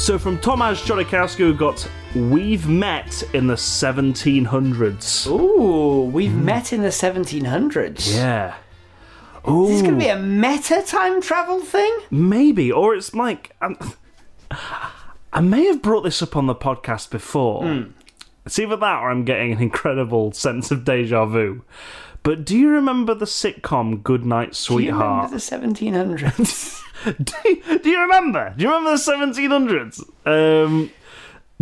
So from Tomasz Chodakowski, we got We've Met in the 1700s. Ooh, we've met in the 1700s. Yeah. Ooh, Is this going to be a meta time travel thing? maybe. Or it's like. Um, I may have brought this up on the podcast before. Hmm. It's either that or I'm getting an incredible sense of deja vu. But do you remember the sitcom Goodnight Do you Sweetheart? remember the 1700s? do, you, do you remember? Do you remember the 1700s? Um,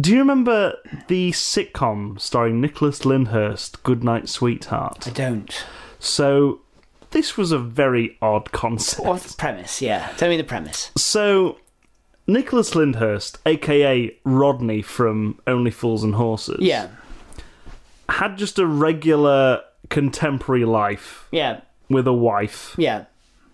do you remember the sitcom starring Nicholas Lyndhurst, Goodnight Sweetheart? I don't. So, this was a very odd concept. What's the premise? Yeah, tell me the premise. So, Nicholas Lyndhurst, aka Rodney from Only Fools and Horses, Yeah, had just a regular contemporary life yeah, with a wife. yeah.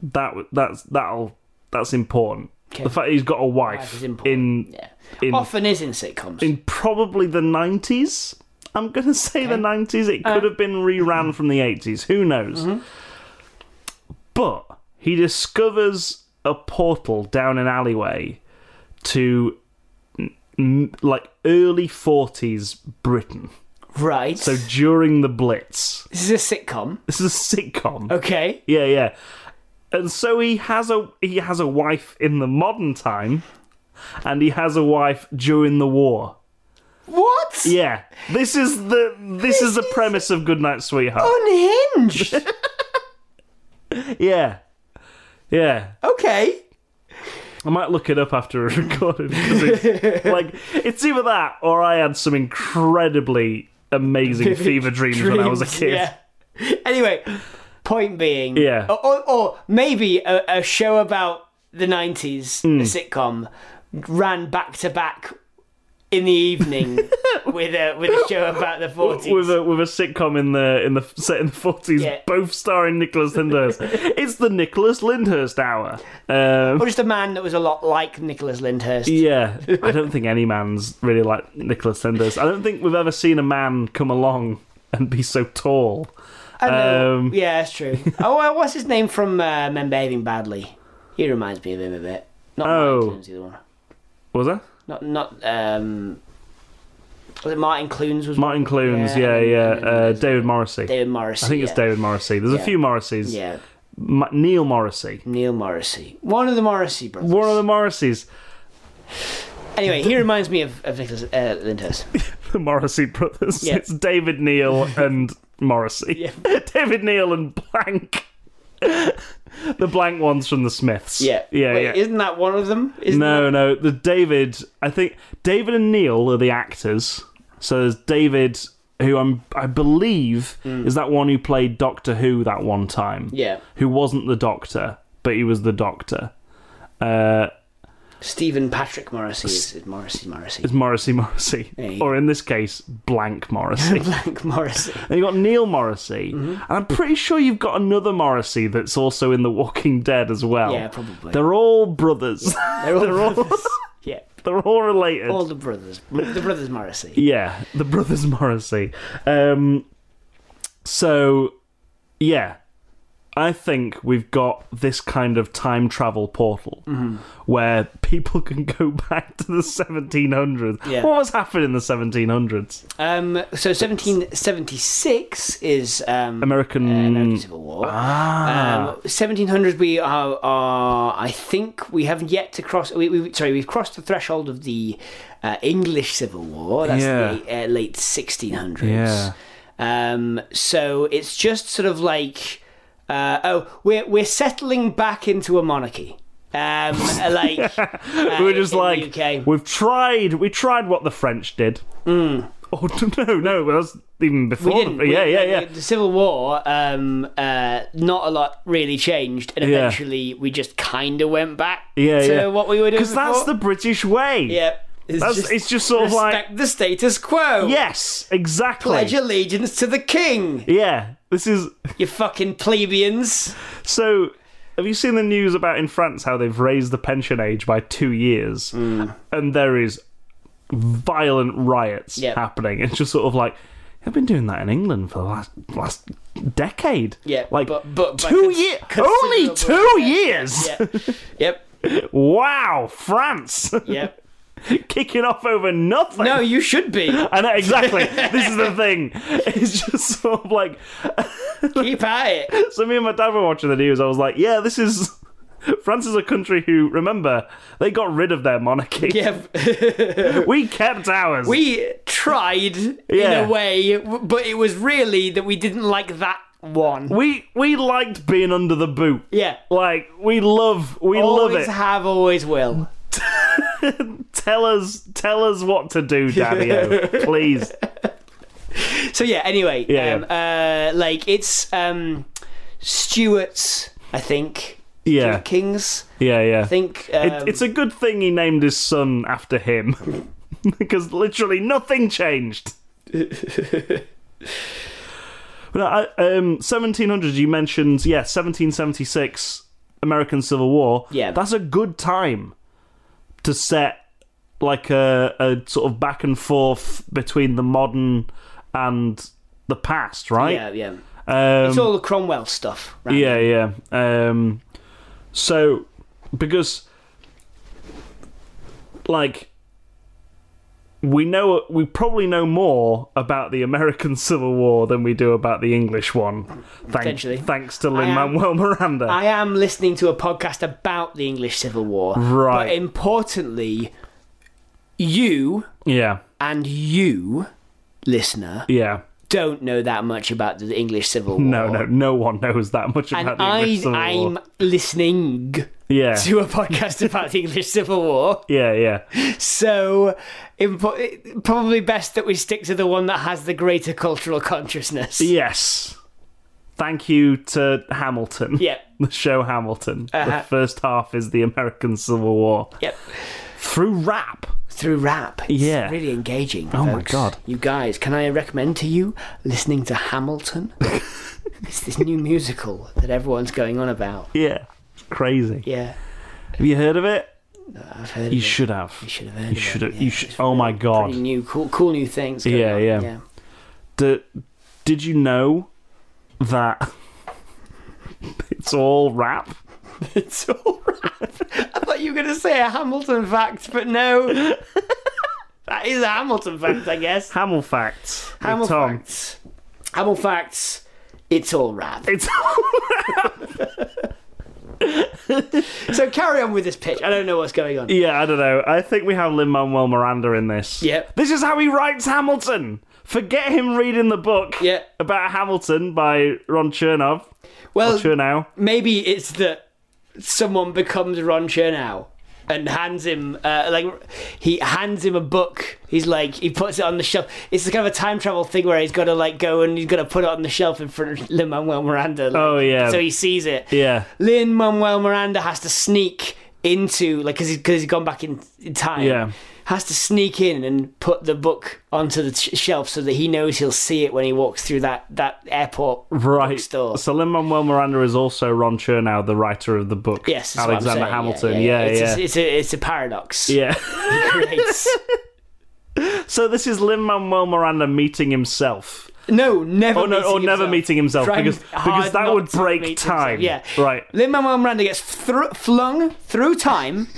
That that's that'll that's important. Okay. The fact he's got a wife, Wife is important. in Yeah. in Often is in sitcoms. in probably the nineties. I'm gonna say the nineties. It could Uh, have been reran from the eighties. Who knows? Mm-hmm. But he discovers a portal down an alleyway to like early forties Britain. Right. So during the Blitz, this is a sitcom. this is a sitcom. Okay. Yeah, yeah. And so he has a he has a wife in the modern time, and he has a wife during the war. What? Yeah, this is the this, is the premise of Goodnight Sweetheart. Unhinged. Yeah, yeah. okay. I might look it up after a recording because it's like it's either that or I had some incredibly amazing fever dreams, when I was a kid. Yeah. Anyway, point being, Yeah. or, or, or maybe a, a show about the nineties, Hmm. a sitcom, ran back to back in the evening with a with a show about the forties. With a with a sitcom in the in the set in the forties, Yeah. both starring Nicholas Lyndhurst. it's the Nicholas Lyndhurst hour. Um, or just a man that was a lot like Nicholas Lyndhurst. Yeah, I don't think any man's really like Nicholas Lyndhurst. I don't think we've ever seen a man come along and be so tall. I know. Um, yeah, that's true. oh, well, what's his name from uh, Men Behaving Badly? He reminds me of him a bit. Not Oh. Clunes, the one. Was that Not not um. Was it Martin Clunes? Was Martin? Clunes? Yeah, yeah. uh, David Morrissey. David Morrissey. I think it's yeah. David Morrissey. There's a Yeah. few Morrisseys. Yeah, M- Neil Morrissey. Neil Morrissey, one of the Morrissey brothers. One of the Morrisseys. Anyway, he reminds me of, of Nicholas uh, Lyndhurst. The Morrissey brothers. Yeah. It's David Neil and Morrissey. Yeah. David Neil and Blank. The blank ones from the Smiths. Yeah, Yeah, Wait, yeah. Isn't that one of them? Isn't No, that- no. The David, I think David and Neil are the actors. So there's David, who I'm, I believe is that one who played Doctor Who that one time. Yeah, Who wasn't the Doctor, but he was the Doctor. Uh, Stephen Patrick Morrissey is, is Morrissey Morrissey. it's Morrissey Morrissey, Hey. or in this case, Blank Morrissey. Blank Morrissey. and you've got Neil Morrissey, and I'm pretty sure you've got another Morrissey that's also in The Walking Dead as well. Yeah, probably. They're all brothers. They're all they're all- brothers. yeah, They're all related. all the brothers. The brothers Morrissey. Yeah, the brothers Morrissey. Um, so, yeah, I think we've got this kind of time travel portal Mm-hmm. where people can go back to the 1700s. Yeah. What was happening in the 1700s? Um, so 1776 is um, American. uh, American Civil War. Ah. Um, 1700 we are, are I think we haven't yet to cross we, we sorry we've crossed the threshold of the uh, English Civil War that's Yeah. the uh, late 1600s Yeah. um, so it's just sort of like uh, oh we're we're settling back into a monarchy um, like uh, We're just like we've tried. We tried what the French did. Oh no, no, that was even before. Mm. The, We- yeah, yeah, yeah. The, Civil War, um, uh, not a lot really changed, and Yeah. eventually we just kind of went back Yeah, to yeah. what we were doing. Because that's the British way. yeah. It's That's, it's just sort of like the status quo. yes, exactly. Pledge allegiance to the king. Yeah, this is You fucking plebeians. so. Have you seen the news about in France how they've raised the pension age by two years, Mm. and there is violent riots Yep. happening? It's just sort of like they've been doing that in England for the last last decade. Yeah, like but but two years, only two years. Yeah. Yep. Wow, France. Yep. kicking off over nothing. No, you should be. I know exactly. this is the thing. It's just sort of like Keep at it. so. Me and my dad were watching the news. I was like, "Yeah, this is France is a country who remember they got rid of their monarchy. Yeah, We kept ours. we tried in a way, but it was really that we didn't like that one. we we liked being under the boot. Yeah, Like we love we always love it. have, always will. tell us tell us what to do, Daddy-O, please. So yeah. Anyway, Yeah, um, uh, like it's um, Stuart's, I think. Yeah, Kings. yeah, yeah. I think um, It, it's a good thing he named his son after him, because literally nothing changed. but I, um, 1700s, you mentioned, yeah, 1776, American Civil War. Yeah. that's a good time to set like a, a sort of back and forth between the modern and the past, right? yeah, yeah. Um, It's all the Cromwell stuff. Right? yeah, yeah. Um, so, because, like, we know we probably know more about the American Civil War than we do about the English one. Thank, Potentially. thanks to Lin Manuel Miranda. I am listening to a podcast about the English Civil War. Right. But importantly, you yeah, and you, listener, yeah. don't know that much about the English Civil War. No, no, no one knows that much And about the English I, Civil War. I'm listening Yeah, to a podcast about the English Civil War. yeah, yeah. So, impo- probably best that we stick to the one that has the greater cultural consciousness. Yes. Thank you to Hamilton. Yep. The show Hamilton. Uh-huh. The first half is the American Civil War. Yep. Through rap. Through rap. It's Yeah. really engaging. Oh my. God. You guys, can I recommend to you listening to Hamilton? it's this new musical that everyone's going on about. Yeah. Crazy. Yeah. Have you heard of it? I've heard You it. should have. You should have heard You of should it. have. yeah. You should. Oh my god. New, cool, cool new things. Yeah, yeah. yeah. Did, did you know that it's all rap? It's all rap. I thought you were going to say a Hamilton fact, but no. that is a Hamilton fact, I guess. Hamel facts. Hamil facts. Hamil facts. It's all rap. It's So carry on with this pitch. I don't know what's going on. yeah. I don't know. I think we have Lin Manuel Miranda in this. Yep. This is how he writes Hamilton. Forget him reading the book Yeah. about Hamilton by Ron Chernow. Well, Or Chernow. maybe it's that someone becomes Ron Chernow and hands him uh, like he hands him a book. He's like he puts it on the shelf. It's kind of a time travel thing where he's got to like go and he's got to put it on the shelf in front of Lin Manuel Miranda. like, Oh, yeah. so he sees it. Yeah. Lin Manuel Miranda has to sneak into like because because he's gone back in, in time. Yeah. Has to sneak in and put the book onto the sh- shelf so that he knows he'll see it when he walks through that that airport Right. bookstore. So Lin Manuel Miranda is also Ron Chernow, the writer of the book. Yes, that's what I'm Alexander. Hamilton. Yeah, Yeah, It's, yeah. A, it's a it's a paradox. Yeah. He creates. so this is Lin Manuel Miranda meeting himself. no, never. Oh no, or oh, never meeting himself Trying because because that would break time. himself. Yeah, Right. Lin Manuel Miranda gets thr flung through time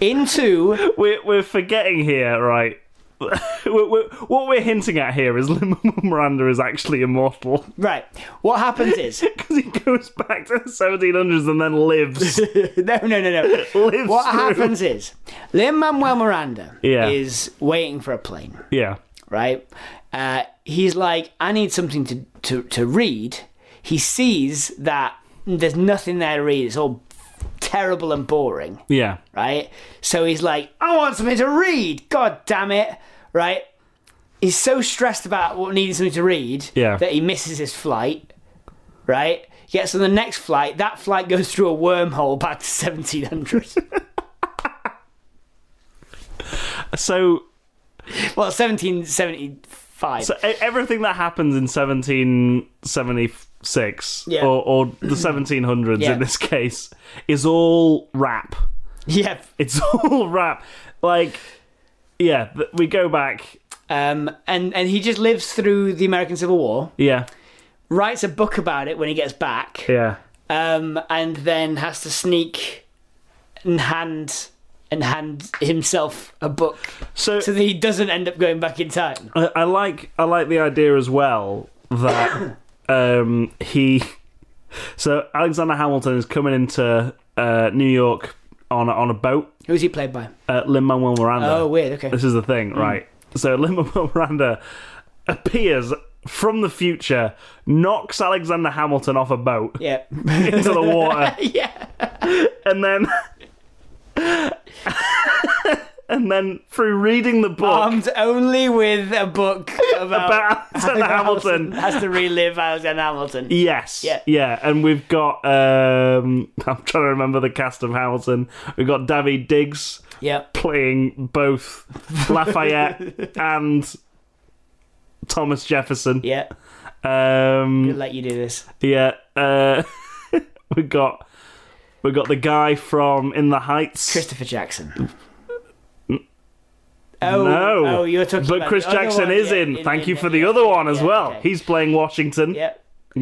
into We're we're forgetting here, right? we're, we're, what we're hinting at here is Lin Manuel Miranda is actually immortal right. What happens is because he goes back to the 1700s and then lives. no, no, no, no. lives What through. happens is Lin Manuel Miranda Yeah. is waiting for a plane. Yeah. right? Uh, he's like, I need something to, to, to read. He sees that there's nothing there to read. It's all terrible and boring, Yeah. right? So he's like, I want something to read. God damn it, right? He's so stressed about what needing something to read Yeah. that he misses his flight, right? Gets on the next flight. That flight goes through a wormhole back to 1700. So well, 1775. so everything that happens in 1776 Yeah. or, or the 1700s Yeah. in this case is all rap. yeah. It's all rap. Like yeah, we go back. Um, and, and he just lives through the American Civil War. Yeah. writes a book about it when he gets back, Yeah. um, and then has to sneak and hand and hand himself a book So, so that he doesn't end up going back in time. I, I like I like the idea as well that um, he. So Alexander Hamilton is coming into uh, New York on a, on a boat. Who's he played by? Uh, Lin Manuel Miranda. Oh, weird. Okay. This is the thing, right? So Lin Manuel Miranda appears from the future, knocks Alexander Hamilton off a boat Yeah. into the water, yeah. and then. And then through reading the book Armed only with a book about, about Alexander Hamilton, has to relive Alexander Hamilton. Yes. Yeah. Yeah. And we've got um I'm trying to remember the cast of Hamilton. We've got David Diggs Yeah. playing both Lafayette and Thomas Jefferson. Yeah. Um We'll let you do this. yeah. Uh we've got we've got the guy from In the Heights. Christopher Jackson. Oh, no. oh, you're talking but Chris Jackson one, is yeah, in. Thank you in- for the yeah, other one as well. okay. He's playing Washington. Yeah.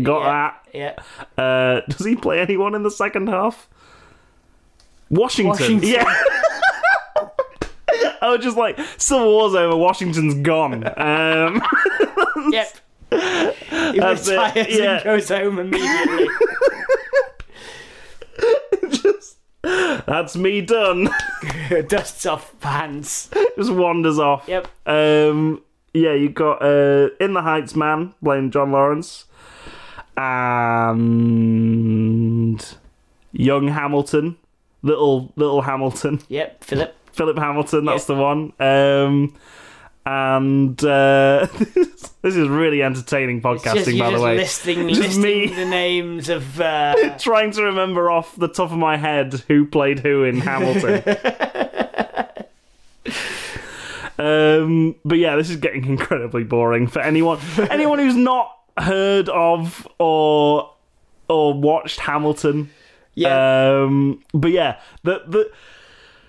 Got that. Yeah. Uh, does he play anyone in the second half? Washington. Washington. Yeah. I was just like, Civil War's over, Washington's gone. Um, Yep. He retires yeah. and goes home immediately. that's me done. Dusts off pants. just wanders off. Yep. Um, yeah, you got uh, In the Heights Man playing John Lawrence. And young Hamilton. Little little Hamilton. Yep. Philip. Philip Hamilton, that's Yeah. the one. Um, and uh, this is really entertaining podcasting, Just, by the way. listing, Just listing me. the names of. Uh, Trying to remember off the top of my head who played who in Hamilton. um, but yeah, this is getting incredibly boring for anyone anyone who's not heard of or or watched Hamilton. yeah. Um, but yeah, the the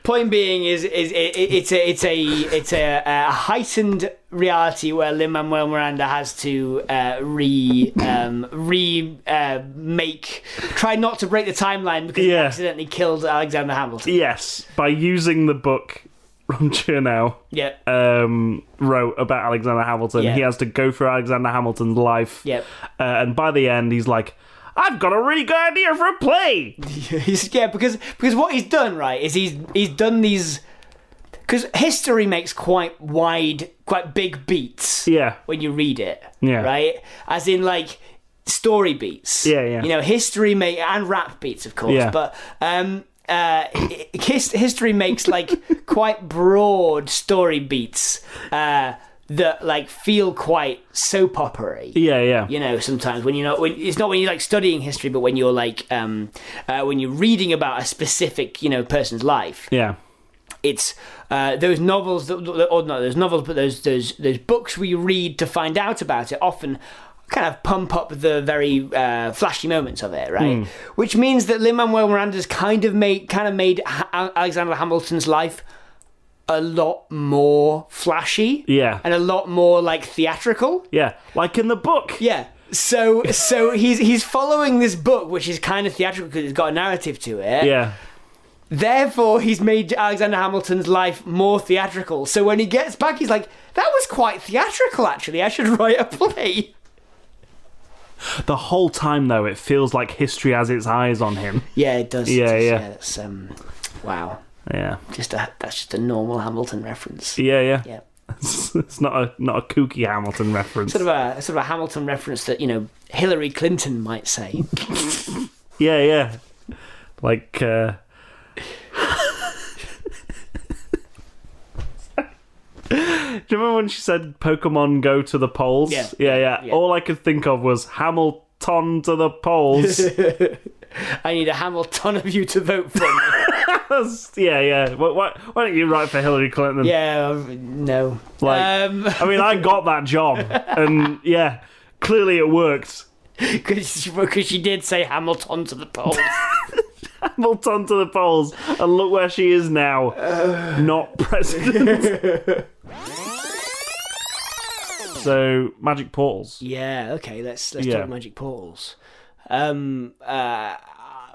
Point being is is it, it- it's a it's a it's a, a heightened reality where Lin Manuel Miranda has to uh, re um, re uh, make try not to break the timeline because he accidentally killed Alexander Hamilton. yes by using the book Ron Chernow Yeah. um, wrote about Alexander Hamilton. Yeah. He has to go through Alexander Hamilton's life. Yep. Uh, and by the end, he's like, I've got a really good idea for a play. He's, yeah, because because what he's done right is he's he's done these because history makes quite wide, quite big beats. Yeah. when you read it. Yeah. Right? As in like story beats. Yeah, yeah. You know, history make and rap beats, of course. Yeah. But um uh his, history makes like quite broad story beats uh that like feel quite soap opery Yeah, yeah. you know sometimes when you're not when it's not when you're like studying history but when you're like um uh, when you're reading about a specific you know person's life Yeah. it's uh, those novels that or not those novels but those those those books we read to find out about it often kind of pump up the very uh, flashy moments of it right which means that Lin-Manuel Miranda's kind of made kind of made ha- Alexander Hamilton's life a lot more flashy Yeah. and a lot more like theatrical Yeah. Like in the book. yeah. So so he's he's following this book, which is kind of theatrical because it's got a narrative to it. Yeah. Therefore, he's made Alexander Hamilton's life more theatrical. So when he gets back, he's like, "That was quite theatrical, actually. I should write a play." The whole time, though, it feels like history has its eyes on him. Yeah, it does. Yeah, yeah. That's um, wow. Yeah. Just a that's just a normal Hamilton reference. Yeah, yeah. Yeah. it's not a not a kooky Hamilton reference. Sort of a sort of a Hamilton reference that you know Hillary Clinton might say. Yeah, yeah. Like uh Do you remember when she said Pokemon go to the polls? Yeah. yeah, yeah. Yeah. All I could think of was Hamilton to the polls. I need a Hamilton of you to vote for me. yeah, yeah. Why, why, why don't you write for Hillary Clinton? yeah, um, no. Like- um, I mean, I got that job, and yeah, clearly it worked. because she did say Hamilton to the polls. Hamilton to the polls, and look where she is now, not president. so, magic portals. yeah, okay. Let's let's Yeah. talk magic portals. Um, uh,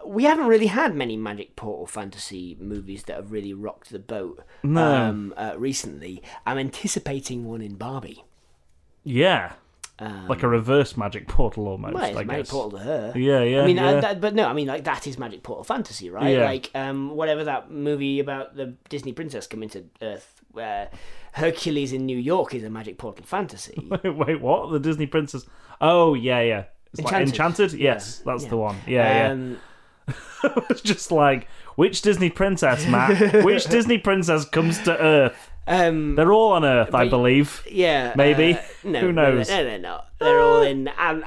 we haven't really had many magic portal fantasy movies that have really rocked the boat No. um, uh, recently. I'm anticipating one in Barbie. Yeah, Um, like a reverse magic portal almost. well, I magic guess. portal to her. Yeah, yeah. I mean, yeah. uh, that, but no, I mean, like that is Magic Portal Fantasy, right? Yeah. Like, um, whatever that movie about the Disney princess coming to Earth, where Hercules in New York is a Magic Portal Fantasy. Wait, what? The Disney princess? Oh, yeah, yeah. It's like Enchanted. Enchanted. Yes, that's the one. Yeah, um, yeah. It's just like which Disney princess, Matt? which Disney princess comes to Earth? um, They're all on Earth, I But- believe. yeah, maybe. uh, no, Who knows? No, no, no, no. They're all in Am-.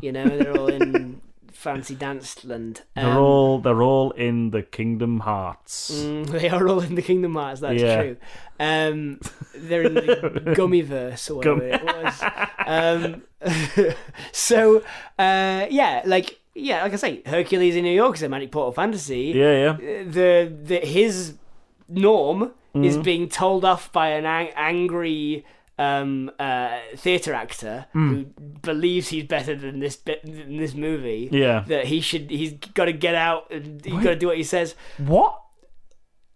You know, they're all in Fancy Danceland. They're Um, all they're all in the Kingdom Hearts. Mm, they are all in the Kingdom Hearts. That's Yeah. true. Um, they're in the Gummyverse or whatever it was. Um, so uh, yeah, like yeah, like I say, Hercules in New York is a magic portal fantasy. Yeah, yeah. The the his norm is Mm-hmm. being told off by an ang- angry. Um, uh, theater actor Hmm. who believes he's better than this bit than this movie. Yeah. That he should, he's got to get out and he's got to do what he says. What?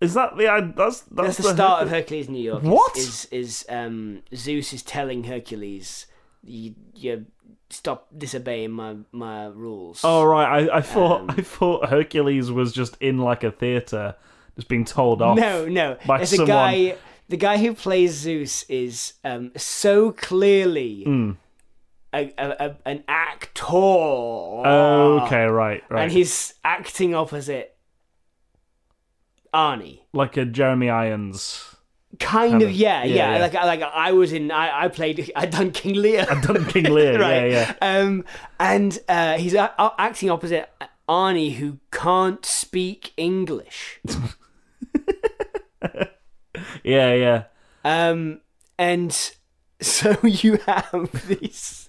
Is that the that's that's, That's the the start of Hercules New York. What? is is um, Zeus is telling Hercules, you, you stop disobeying my my rules. Oh right, I, I thought Um, I thought Hercules was just in like a theater, just being told off. no, no. by It's a someone. guy. The guy who plays Zeus is um, so clearly Hmm. a, a, a, an actor. Okay, right, right. And he's acting opposite Arnie. like a Jeremy Irons. Kind Kind of, of. yeah, Yeah, yeah. Like, I- like I was in, I, I played, I done King Lear. I done King Lear, right. yeah, yeah. Um, and uh, he's a- acting opposite Arnie, who can't speak English. Yeah, yeah. Um, and so you have this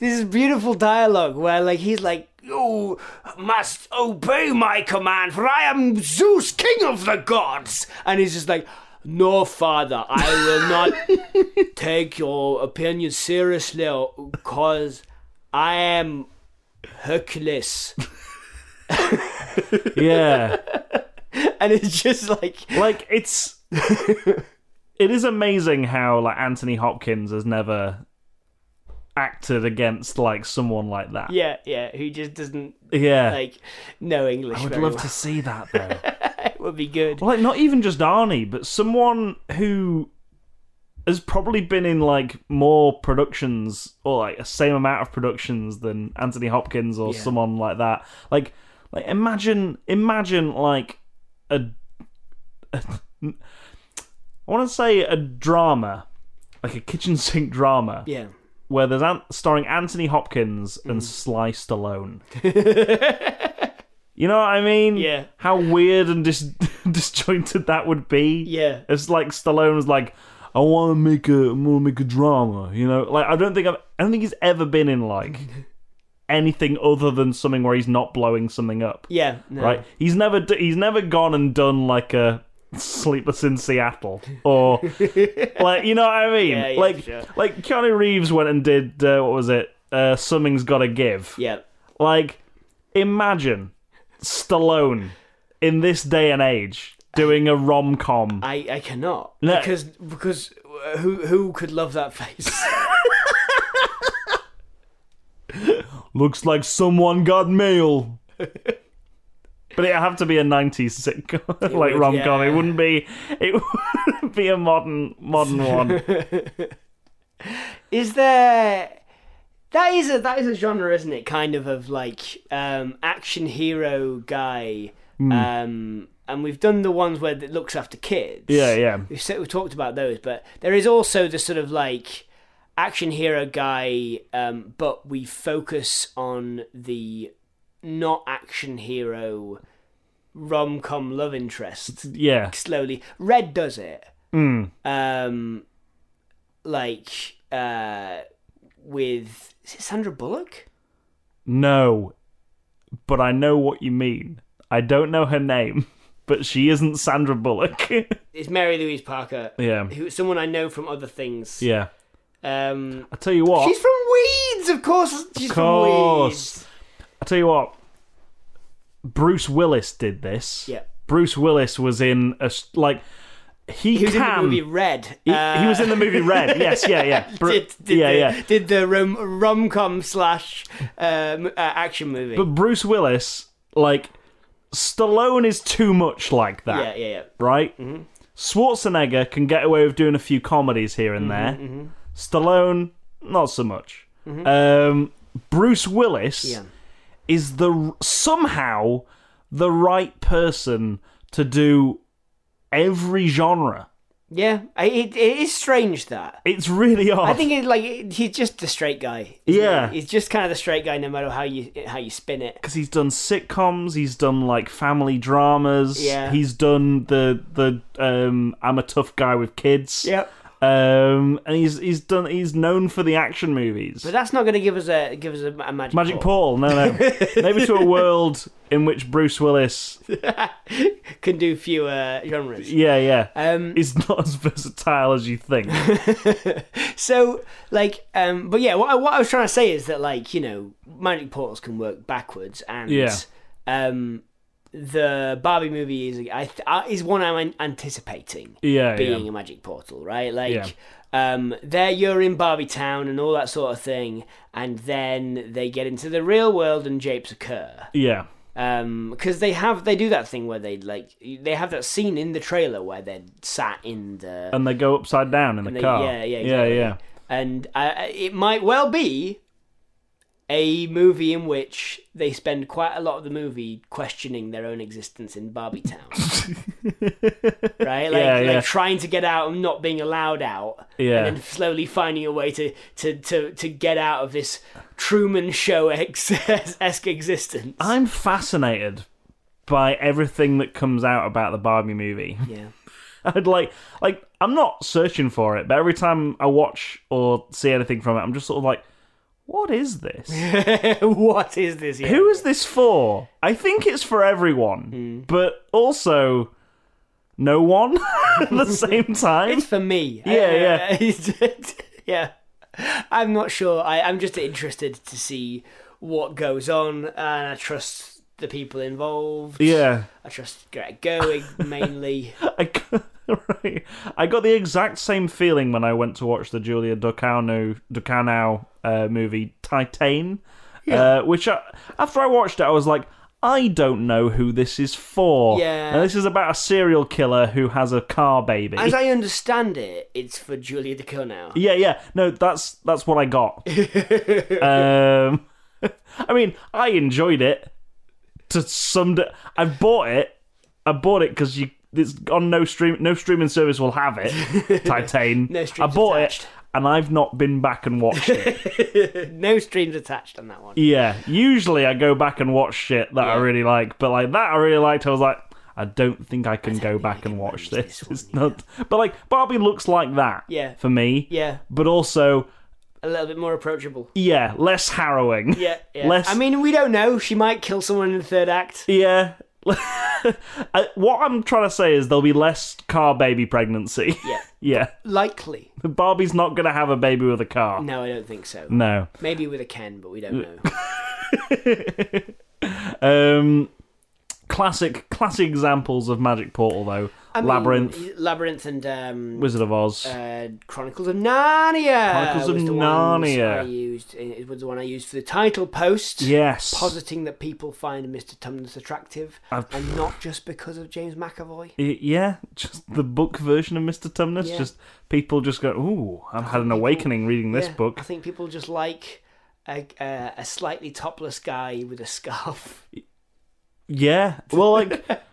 this beautiful dialogue where, like, he's like, "You must obey my command, for I am Zeus, king of the gods," and he's just like. No, father, I will not take your opinion seriously because I am Hercules. Yeah. And it's just like, like it's it is amazing how like Anthony Hopkins has never acted against like someone like that. yeah, yeah, who just doesn't Yeah. like know English. I would love well. to see that though. It would be good. Well, like not even just Arnie, but someone who has probably been in like more productions or like a same amount of productions than Anthony Hopkins or Yeah. someone like that. Like like imagine imagine like a, a I want to say a drama, like a kitchen sink drama Yeah. where there's an- starring Anthony Hopkins Mm. and Sly Stallone. you know what I mean? Yeah. How weird and dis- disjointed that would be. Yeah. It's like Stallone's like, I want to make a, I want to make a drama. You know, like I don't think I've, I don't think he's ever been in like anything other than something where he's not blowing something up. Yeah. No. Right? He's never, d- he's never gone and done like a. Sleepless in Seattle, or like you know what I mean? Yeah, yeah, like, sure. like Keanu Reeves went and did uh, what was it? Uh, Something's Got to Give. Yeah. Like, imagine Stallone in this day and age doing a rom com. I, I cannot No. because because uh, who who could love that face? Looks like someone got mail. But it'd have to be a '90s sitcom, like rom com. It wouldn't be. It wouldn't be a modern modern one. is there? That is a that is a genre, isn't it? Kind of of like um, action hero guy. Hmm. Um, and we've done the ones where it looks after kids. Yeah, yeah. We've, said- we've talked about those, but there is also the sort of like action hero guy, um, but we focus on the not action hero rom com love interest Yeah. slowly. Red does it. Mm. Um, like uh, with is it Sandra Bullock? No, but I know what you mean. I don't know her name, but she isn't Sandra Bullock. It's Mary Louise Parker. yeah. Who someone I know from other things. Yeah. Um, I tell you what. she's from Weeds, of course. She's of from Weeds. I tell you what, Bruce Willis did this. Yeah. Bruce Willis was in a like he, He was in can. the movie Red. he, he was in the movie Red. Yes, yeah, yeah, Bru- did, did yeah, the, yeah. Did the rom com slash um, uh, action movie? But Bruce Willis, like Stallone, is too much like that. yeah, yeah, yeah. right? Mm-hmm. Schwarzenegger can get away with doing a few comedies here and there. Mm-hmm, Stallone, not so much. Um, Bruce Willis Yeah. Is the somehow the right person to do every genre. Yeah, it, it is strange that. It's really odd. I think it, like it, he's just a straight guy. Yeah. he? he's just kind of the straight guy, no matter how you how you spin it. because he's done sitcoms, he's done like family dramas. Yeah. he's done the the um, I'm a tough guy with kids. Yep. Um, and he's he's done he's known for the action movies. But that's not going to give us a give us a, a magic. Magic. Paul, no, no. Maybe to a world in which Bruce Willis, can do fewer genres. yeah, yeah, Um, is not as versatile as you think. so like, um, but yeah, what I, what I was trying to say is that like you know, magic portals can work backwards, and Yeah. um, the Barbie movie is I th- uh, is one I'm anticipating. Yeah, being yeah. a magic portal, right? Like, Yeah. um, there you're in Barbie Town and all that sort of thing, and then they get into the real world and japes occur. Yeah, Um, because they have they do that thing where they like they have that scene in the trailer where they're sat in the and they go upside down in the they- car. yeah, yeah, yeah, yeah. and uh, it might well be a movie in which they spend quite a lot of the movie questioning their own existence in Barbie Town. right? Like, Yeah, like trying to get out and not being allowed out. Yeah. And then slowly finding a way to, to, to, to get out of this Truman Show esque existence. I'm fascinated by everything that comes out about the Barbie movie. yeah. I'd like, like, I'm not searching for it, but every time I watch or see anything from it, I'm just sort of like, what is this? what is this? Yeah. Who is this for? I think it's for everyone, Hmm. but also no one at the same time. It's for me. Yeah, yeah. yeah. I'm not sure. I, I'm just interested to see what goes on, and I trust the people involved. Yeah. I trust Greta Gerwig mainly. I right. I got the exact same feeling when I went to watch the Julia Ducournau, Ducournau uh, movie Titan, uh, which I, after I watched it, I was like, I don't know who this is for. Yeah. And this is about a serial killer who has a car baby. As I understand it, it's for Julia Ducournau. yeah, yeah. No, that's that's what I got. um, I mean, I enjoyed it to some. De- I bought it. I bought it because you. It's on no stream. No streaming service will have it. Titan. No I bought attached. it, and I've not been back and watched it. no strings attached on that one. yeah. Usually, I go back and watch shit that I really like, but like that I really liked. I was like. I don't think I can go back and watch this. this one, It's not, but like Barbie looks like that Yeah. for me. Yeah, But also, a little bit more approachable. yeah, less harrowing. Yeah, yeah. Less- I mean, we don't know. She might kill someone in the third act. Yeah. What I'm trying to say is there'll be less car baby pregnancy. Yeah, yeah. likely. Barbie's not going to have a baby with a car. No, I don't think so. No. Maybe with a Ken, but we don't know. Um, classic, classic examples of Magic Portal though. I mean, Labyrinth, Labyrinth, and um, Wizard of Oz. uh, Chronicles of Narnia. Chronicles of was the ones Narnia. I used. It was the one I used for the title post. yes. Positing that people find Mr. Tumnus attractive, I've- and not just because of James McAvoy. Y- yeah, just the book version of Mr. Tumnus. Yeah. Just people just go, "Ooh, I've had an people- awakening reading this Yeah, book." I think people just like a, a, a slightly topless guy with a scarf. Yeah. Well, like,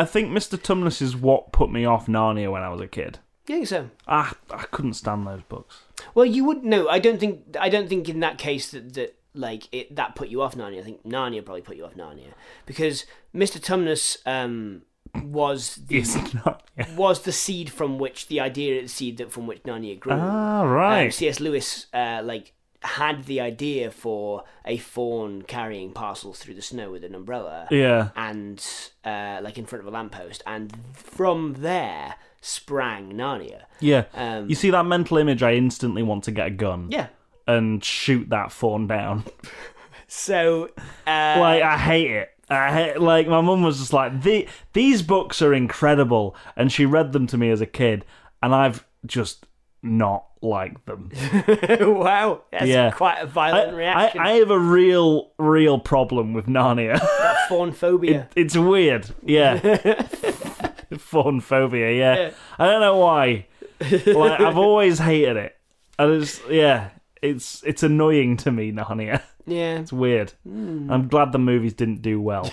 I think Mr. Tumnus is what put me off Narnia when I was a kid. You think so? Ah, I couldn't stand those books. Well, you would no. I don't think. I don't think in that case that that like it that put you off Narnia. I think Narnia probably put you off Narnia because Mr. Tumnus um was the not. Yeah. was the seed from which the idea the seed that from which Narnia grew. Ah, Um, right. C.S. Lewis uh, like had the idea for a fawn carrying parcels through the snow with an umbrella yeah. and uh, like in front of a lamppost, and from there sprang Narnia. Yeah. Um, You see that mental image, I instantly want to get a gun yeah, and shoot that fawn down. So, uh, Like I hate it. I hate, like my mum was just like the, these books are incredible, and she read them to me as a kid, and I've just not like them. wow, that's Yeah. quite a violent I, reaction. I have a real, real problem with Narnia. Fawn phobia. it's weird. Yeah. Fawn phobia, yeah. Yeah. I don't know why. Like I've always hated it. And it's yeah, it's it's annoying to me, Narnia. yeah. It's weird. Hmm. I'm glad the movies didn't do well.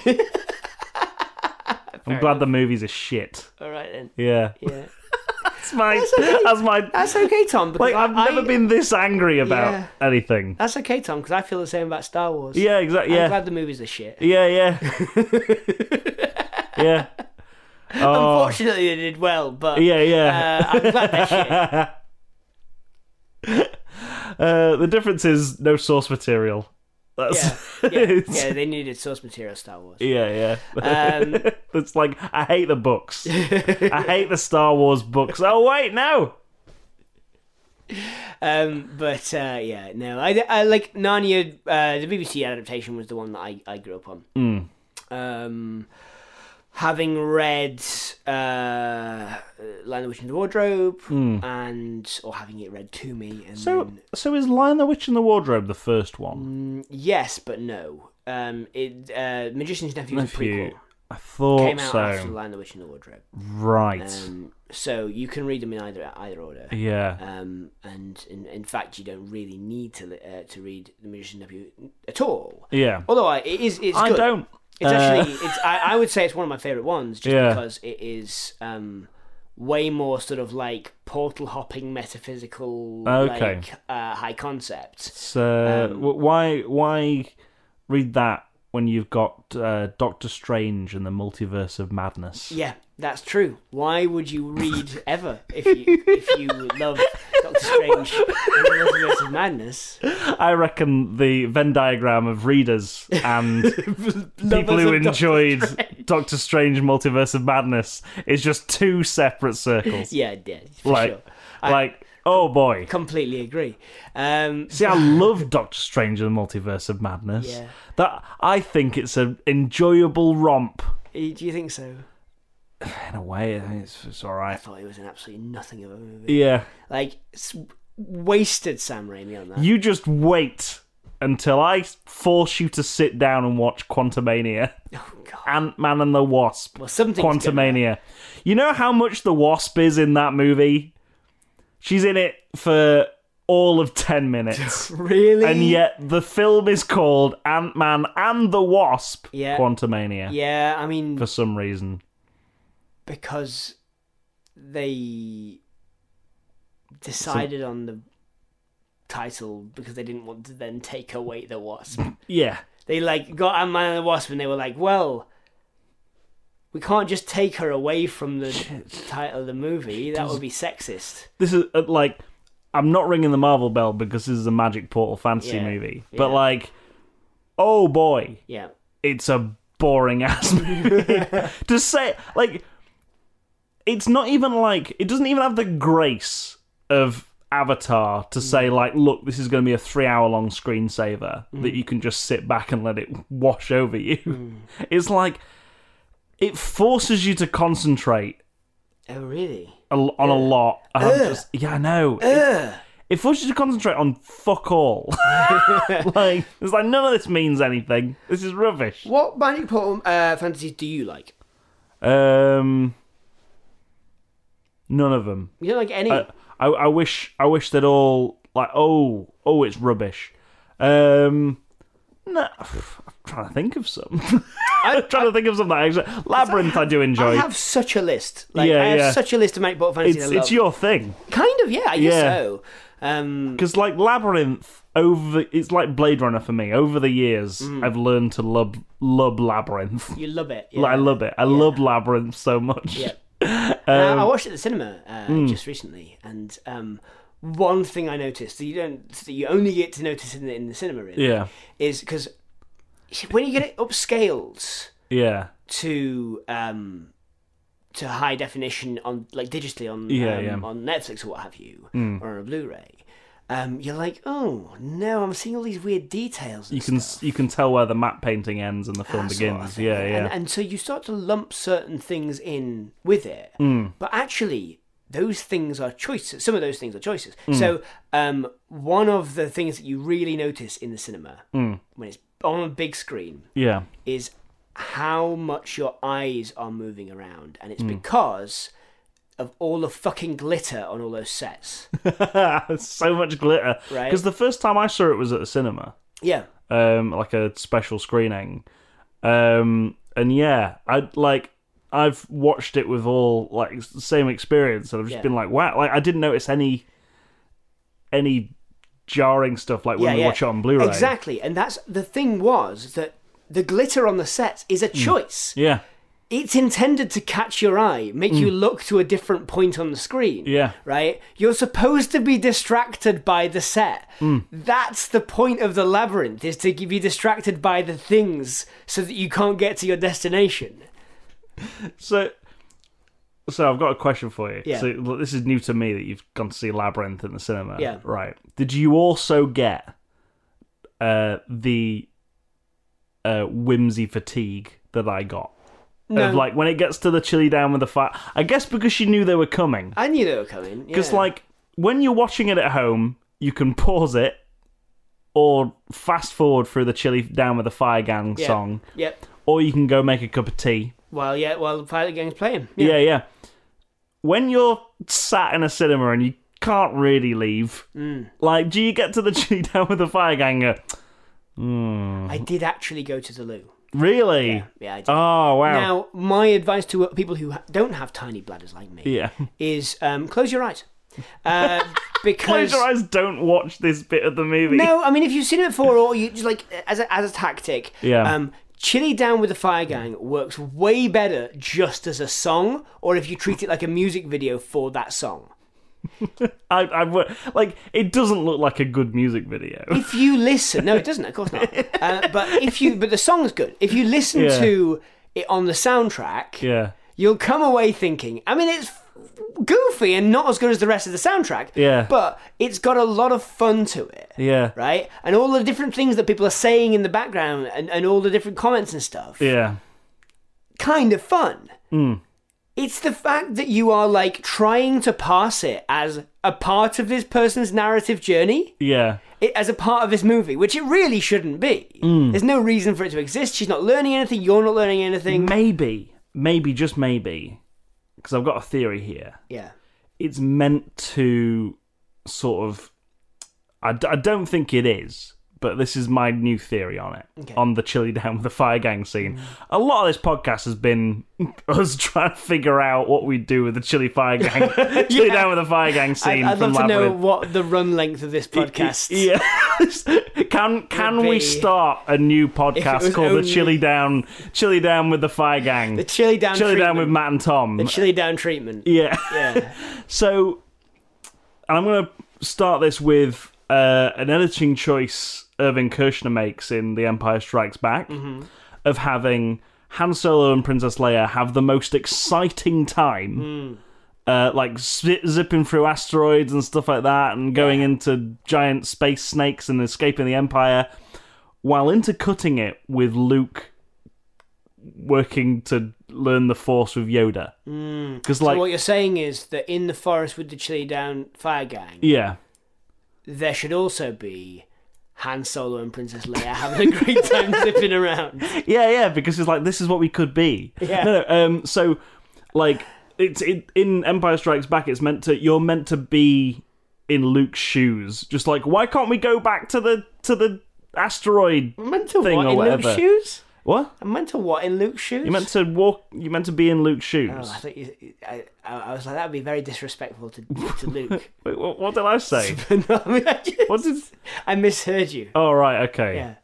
I'm glad the movies are shit. All right then. Yeah. Yeah. That's my okay. that's my That's okay, Tom. Like I've I- never been this angry about Yeah. anything. That's okay, Tom. Because I feel the same about Star Wars. Yeah, exactly. I'm glad the movies are shit. Yeah, yeah. yeah. Oh, Unfortunately, they did well, but yeah, yeah. uh, I'm glad they're shit. Uh, the difference is no source material. That's Yeah, yeah, yeah. They needed source material. Star Wars. yeah, yeah. Um, it's like I hate the books. I hate the Star Wars books. Oh wait, no. Um, but uh, yeah, no, I, I like Narnia. Uh, the BBC adaptation was the one that I, I grew up on. Hmm. Um, having read uh, Lion the Witch in the Wardrobe, and or having it read to me, and. So, then, so is Lion the Witch in the Wardrobe the first one? yes, but no. Um, it uh, Magician's Nephew Nephew. prequel. I thought Came out so. after Lion the Witch and the Wardrobe. Right. Um, so you can read them in either either order. yeah. Um, and in, in fact, you don't really need to uh, to read The Magician's Nephew at all. yeah. Although I, it is, it's I good. don't. It's Uh, actually, it's. I, I would say it's one of my favorite ones, just Yeah. because it is um, way more sort of like portal hopping, metaphysical, Okay. like uh, high concept. So Um, why why read that when you've got uh, Doctor Strange and the Multiverse of Madness? Yeah, that's true. Why would you read ever if you if you love Doctor Strange and the Multiverse of Madness? I reckon the Venn diagram of readers and people who of Doctor enjoyed Doctor Strange Multiverse of Madness is just two separate circles. Yeah, yeah, for like, sure. I like, oh boy. completely agree. Um, See, I love Doctor Strange and the Multiverse of Madness. Yeah. That I think it's an enjoyable romp. do you think so? In a way, I think it's, it's all I thought it was an absolutely nothing of a movie. Yeah, Like wasted Sam Raimi on that. you just wait until I force you to sit down and watch Quantumania, oh god. Ant Man and the Wasp. Well, something's Quantumania. You know how much the Wasp is in that movie? She's in it for all of 10 minutes. Really? and yet the film is called Ant Man and the Wasp Yeah. Quantumania Yeah, I mean, for some reason. Because they decided on the title because they didn't want to then take away the wasp. Yeah. they like got Ant Man and the Wasp, and they were like, "Well, we can't just take her away from the title of the movie. That would be sexist." This is uh, like I'm not ringing the Marvel bell because this is a Magic Portal fantasy Yeah. movie. But Yeah. like oh boy, Yeah, it's a boring ass movie. to say like it's not even like it doesn't even have the grace of Avatar to say like, look, this is going to be a three-hour long screensaver that you can just sit back and let it wash over you. It's like it forces you to concentrate oh really? a, on a lot. Just, yeah, I know. It, it forces you to concentrate on fuck all. like it's like none of this means anything. This is rubbish. What Magic Portal uh, fantasies do you like? Um, none of them. You don't like any? I, I, I wish I wish they'd all like oh oh it's rubbish. Um, no, I'm trying to think of some. I'm trying to think of some something. Actually, Labyrinth I, do enjoy. I have such a list. Like Yeah, I have yeah. such a list of Magic Portal fantasies it's I love. it's your thing kind of yeah. I guess Yeah. so. Um, because like Labyrinth over it's like Blade Runner for me. Over the years, Mm. I've learned to love love Labyrinth. you love it. Like, I love it. I love Labyrinth so much. Yeah. Um, Uh, I watched it at the cinema uh, hmm. just recently, and um, one thing I noticed that you don't, that you only get to notice in the, in the cinema, really, yeah, is because when you get it upscaled yeah, to um, to high definition on like digitally on Yeah, um, yeah. on Netflix or what have you, Hmm. or on a Blu-ray, um, you're like, oh no, I'm seeing all these weird details. You can stuff. you can tell where the matte painting ends and the film that sort of begins. Yeah, yeah. And, and so you start to lump certain things in with it, Hmm. but actually, those things are choices. Some of those things are choices. Hmm. So, um, one of the things that you really notice in the cinema Hmm. when it's on a big screen yeah. is how much your eyes are moving around, and it's Hmm. because of all the fucking glitter on all those sets. so much glitter. Right. Because the first time I saw it was at the cinema, yeah, um, like a special screening, um, and yeah, I like I've watched it with all like the same experience, and I've just Yeah. been like, wow, like I didn't notice any any jarring stuff like when yeah, we yeah. watch it on Blu-ray. Exactly, and that's the thing was that the glitter on the sets is a choice. Yeah, it's intended to catch your eye, make you look to a different point on the screen. Mm. Yeah. Right? You're supposed to be distracted by the set. Mm. That's the point of the labyrinth, is to be distracted by the things so that you can't get to your destination. So, so I've got a question for you. Yeah. So look, this is new to me that you've gone to see Labyrinth in the cinema. Yeah. Right. Did you also get uh, the uh, whimsy fatigue that I got? No. Of like when it gets to the chilly down with the fire. I guess because she knew they were coming. I knew they were coming. Because yeah. like when you're watching it at home, you can pause it or fast forward through the chilly down with the fire gang Yeah. song, Yep. or you can go make a cup of tea. Well, yeah, well, the Pilot Gang's playing. Yeah, yeah. When you're sat in a cinema and you can't really leave, Mm. like, do you get to the chilly down with the fire ganger? I did actually go to the loo. Really? Yeah, I did. Oh wow. Now, my advice to people who ha- don't have tiny bladders like me yeah. is um, close your eyes. Uh, because Close your eyes. Don't watch this bit of the movie. No, I mean if you've seen it before, or you just like as a, as a tactic. Yeah. Um, Chilly Down with the Fire Gang works way better just as a song, or if you treat it like a music video for that song. I, I like. It doesn't look like a good music video. If you listen, no, it doesn't. Of course not. Uh, but if you, but the song's good. If you listen Yeah. to it on the soundtrack, yeah. you'll come away thinking. I mean, it's goofy and not as good as the rest of the soundtrack. Yeah. But it's got a lot of fun to it. Yeah. right? And all the different things that people are saying in the background and, and all the different comments and stuff. Yeah. Kind of fun. Hmm. It's the fact that you are like trying to pass it as a part of this person's narrative journey, Yeah. it, as a part of this movie, which it really shouldn't be. Hmm. There's no reason for it to exist. She's not learning anything. You're not learning anything. Maybe. Maybe just maybe. Because I've got a theory here. Yeah. it's meant to sort of I, d- I don't think it is but this is my new theory on it Okay. on the chilly down with the fire gang scene a lot of this podcast has been us trying to figure out what we do with the chilly fire gang chilly down with the fire gang scene I'd from love to know what the run length of this podcast. yeah can can we start a new podcast called the only- chilly down chilly down with the fire gang The chilly down chilly down with matt and tom The chilly down treatment. yeah Yeah. So, I'm going to start this with uh, an editing choice Irvin Kershner makes in The Empire Strikes Back mm-hmm. of having Han Solo and Princess Leia have the most exciting time. Hmm. Uh, like zi- zipping through asteroids and stuff like that, and going into giant space snakes and escaping the Empire, while intercutting it with Luke working to learn the Force with Yoda. Hmm. Because, So like, what you're saying is that in the forest with the chilly down fire gang, yeah, there should also be Han Solo and Princess Leia having a great time zipping around. Yeah, yeah, because it's like this is what we could be. Yeah. No, no. Um. So, like, it's it, in Empire Strikes Back. It's meant to. You're meant to be in Luke's shoes. Just like, why can't we go back to the to the asteroid? I'm meant to Thing what or in whatever. Luke's shoes? What? I'm meant to what in Luke's shoes? You meant to walk. You meant to be in Luke's shoes. Oh, I thought you. I, I I was like that would be very disrespectful to to Luke. Wait, what, what did I say? No, I, mean, I, just- what did? I misheard you. Oh right, okay. Yeah.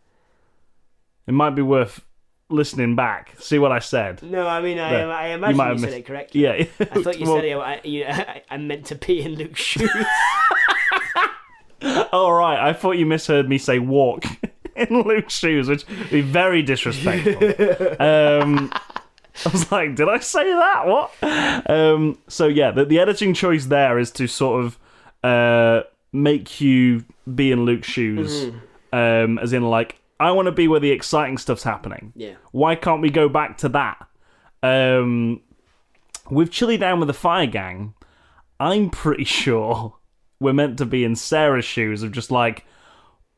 It might be worth listening back. See what I said. No, I mean I, There. I You imagine might you, said it correctly. Yeah. I thought you Well, said it. I, you, I, I meant to pee in Luke's shoes. Oh right, I thought you misheard me say walk in Luke's shoes, which would be very disrespectful. um, I was like, did I say that? What? Um, so yeah, the, the editing choice there is to sort of uh, make you be in Luke's shoes, um, as in like I want to be where the exciting stuff's happening. Yeah. Why can't we go back to that? Um, with Chilly Down with the Fire Gang, I'm pretty sure we're meant to be in Sarah's shoes of just like,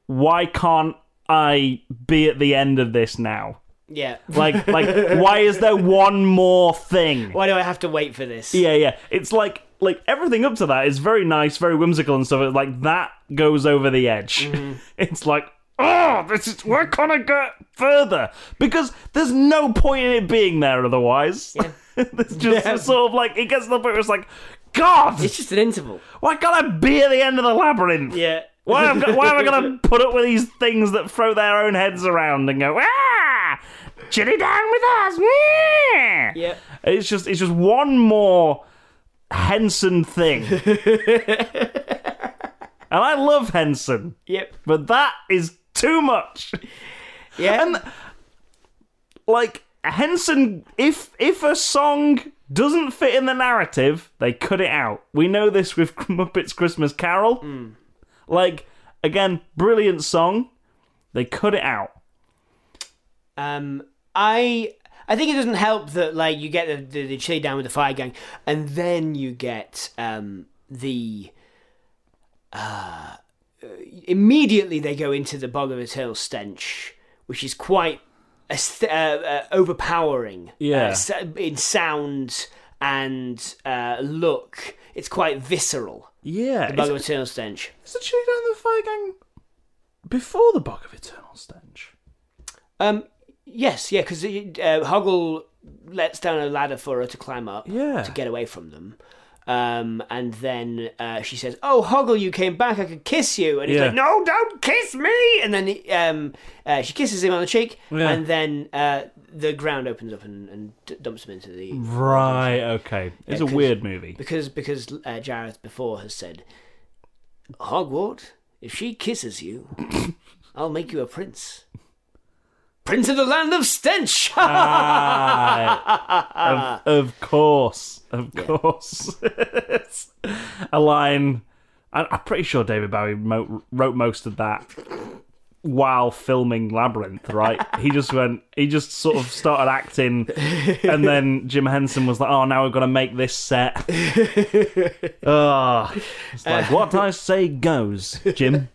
why can't I be at the end of this now? Yeah. Like, like, why is there one more thing? Why do I have to wait for this? Yeah, yeah. It's like like everything up to that is very nice, very whimsical and stuff. It's like that goes over the edge. Mm-hmm. It's like, oh, this is why can't I get further? Because there's no point in it being there otherwise. Yeah. it's just Yeah. sort of like it gets to the point where it's like, God, It's just an interval. why can't I be at the end of the labyrinth? Yeah. Why am, why am I going to put up with these things that throw their own heads around and go, ah, chilly down with us? Yeah. It's just it's just one more Henson thing. and I love Henson, Yep. but that is too much. Yeah. And like Henson if if a song doesn't fit in the narrative, they cut it out. We know this with Muppets Christmas Carol. Like again, brilliant song. They cut it out. Um, I I think it doesn't help that like you get the, the, the chilly down with the fire gang, and then you get um, the. Uh, immediately they go into the bog of eternal stench, which is quite uh, uh, overpowering. Yeah. uh, in sound and uh, look, it's quite visceral. Yeah. The Bog of eternal stench. is the Chilly Down the Fire Gang before the Bog of Eternal Stench? Um, yes, yeah, because uh, Hoggle lets down a ladder for her to climb up Yeah. to get away from them. Um, and then uh, she says, "Oh, Hoggle, you came back. I could kiss you." And he's Yeah. like, "No, don't kiss me!" And then um, uh, she kisses him on the cheek, Yeah. and then uh, the ground opens up and, and d- dumps him into the Right, okay. It's a 'cause- weird movie. because because uh, Jareth before has said, "Hogwart, if she kisses you, I'll make you a prince. Prince of the land of stench! Ah, of, of course, of course. It's a line. I, I'm pretty sure David Bowie mo- wrote most of that while filming Labyrinth. Right? he just went. He just sort of started acting, and then Jim Henson was like, "Oh, now we're gonna make this set." Oh, it's like what I say goes, Jim.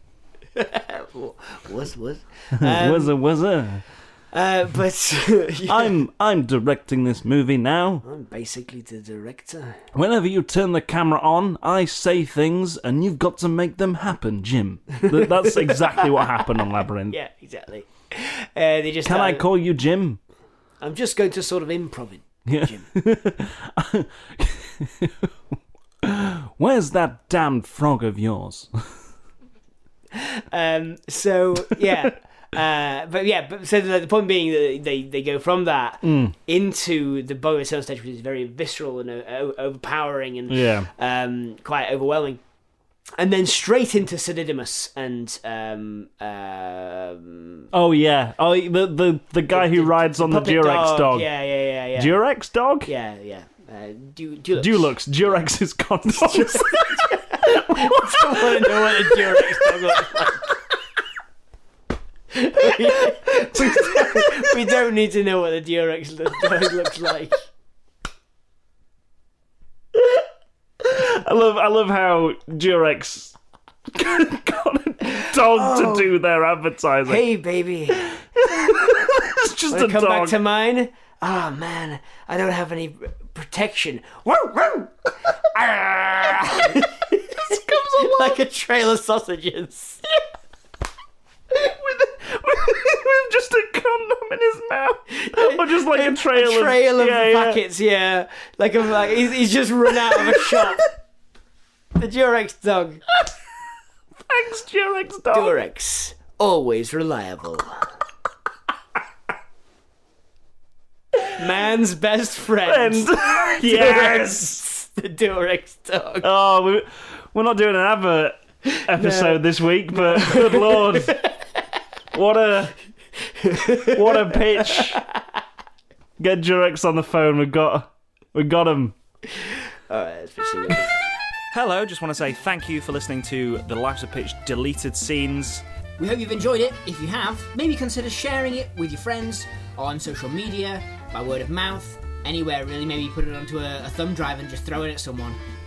was was. was a was a. Uh, but yeah, I'm I'm directing this movie now. I'm basically the director. Whenever you turn the camera on, I say things, and you've got to make them happen, Jim. Th- That's exactly what happened on Labyrinth. Yeah, exactly. Uh, they just Can I uh, call you Jim? I'm just going to sort of improv it. Yeah. Jim. Where's that damned frog of yours? Um, so yeah, uh, but yeah, but so the, the point being that they, they go from that Mm. into the Bogo Sound stage, which is very visceral and uh, overpowering and Yeah. um, quite overwhelming, and then straight into Sir Didymus and um, um, Oh yeah. Oh, the the the guy who rides on the Durex dog. Yeah, yeah, yeah, yeah. Durex dog. yeah, yeah. Uh, du- Dulux. Dulux. Durex's condoms. I want to know what a Durex dog looks like. We, don't, we don't need to know what the Durex dog looks like. I love I love how Durex got a dog to do their advertising. Hey, baby, it's just a wanna come dog. back to mine? Ah, man, I don't have any protection. Woo, woo. Ah. like a trail of sausages. with, with just a condom in his mouth, or just like a trail, a trail of, yeah, yeah. packets, yeah. Like, a, like he's, he's just run out of a shop. The Durex dog. Thanks, Durex dog. Durex, always reliable. Man's best friend. Yes. the Durex dog. Oh, we, we're not doing an advert episode this week, but good lord, what a what a pitch! Get Durex on the phone. We got we got him. Alright, let's proceed. Hello, just want to say thank you for listening to the Life's a Pitch deleted scenes. We hope you've enjoyed it. If you have, maybe consider sharing it with your friends on social media, by word of mouth, anywhere really. Maybe put it onto a, a thumb drive and just throw it at someone.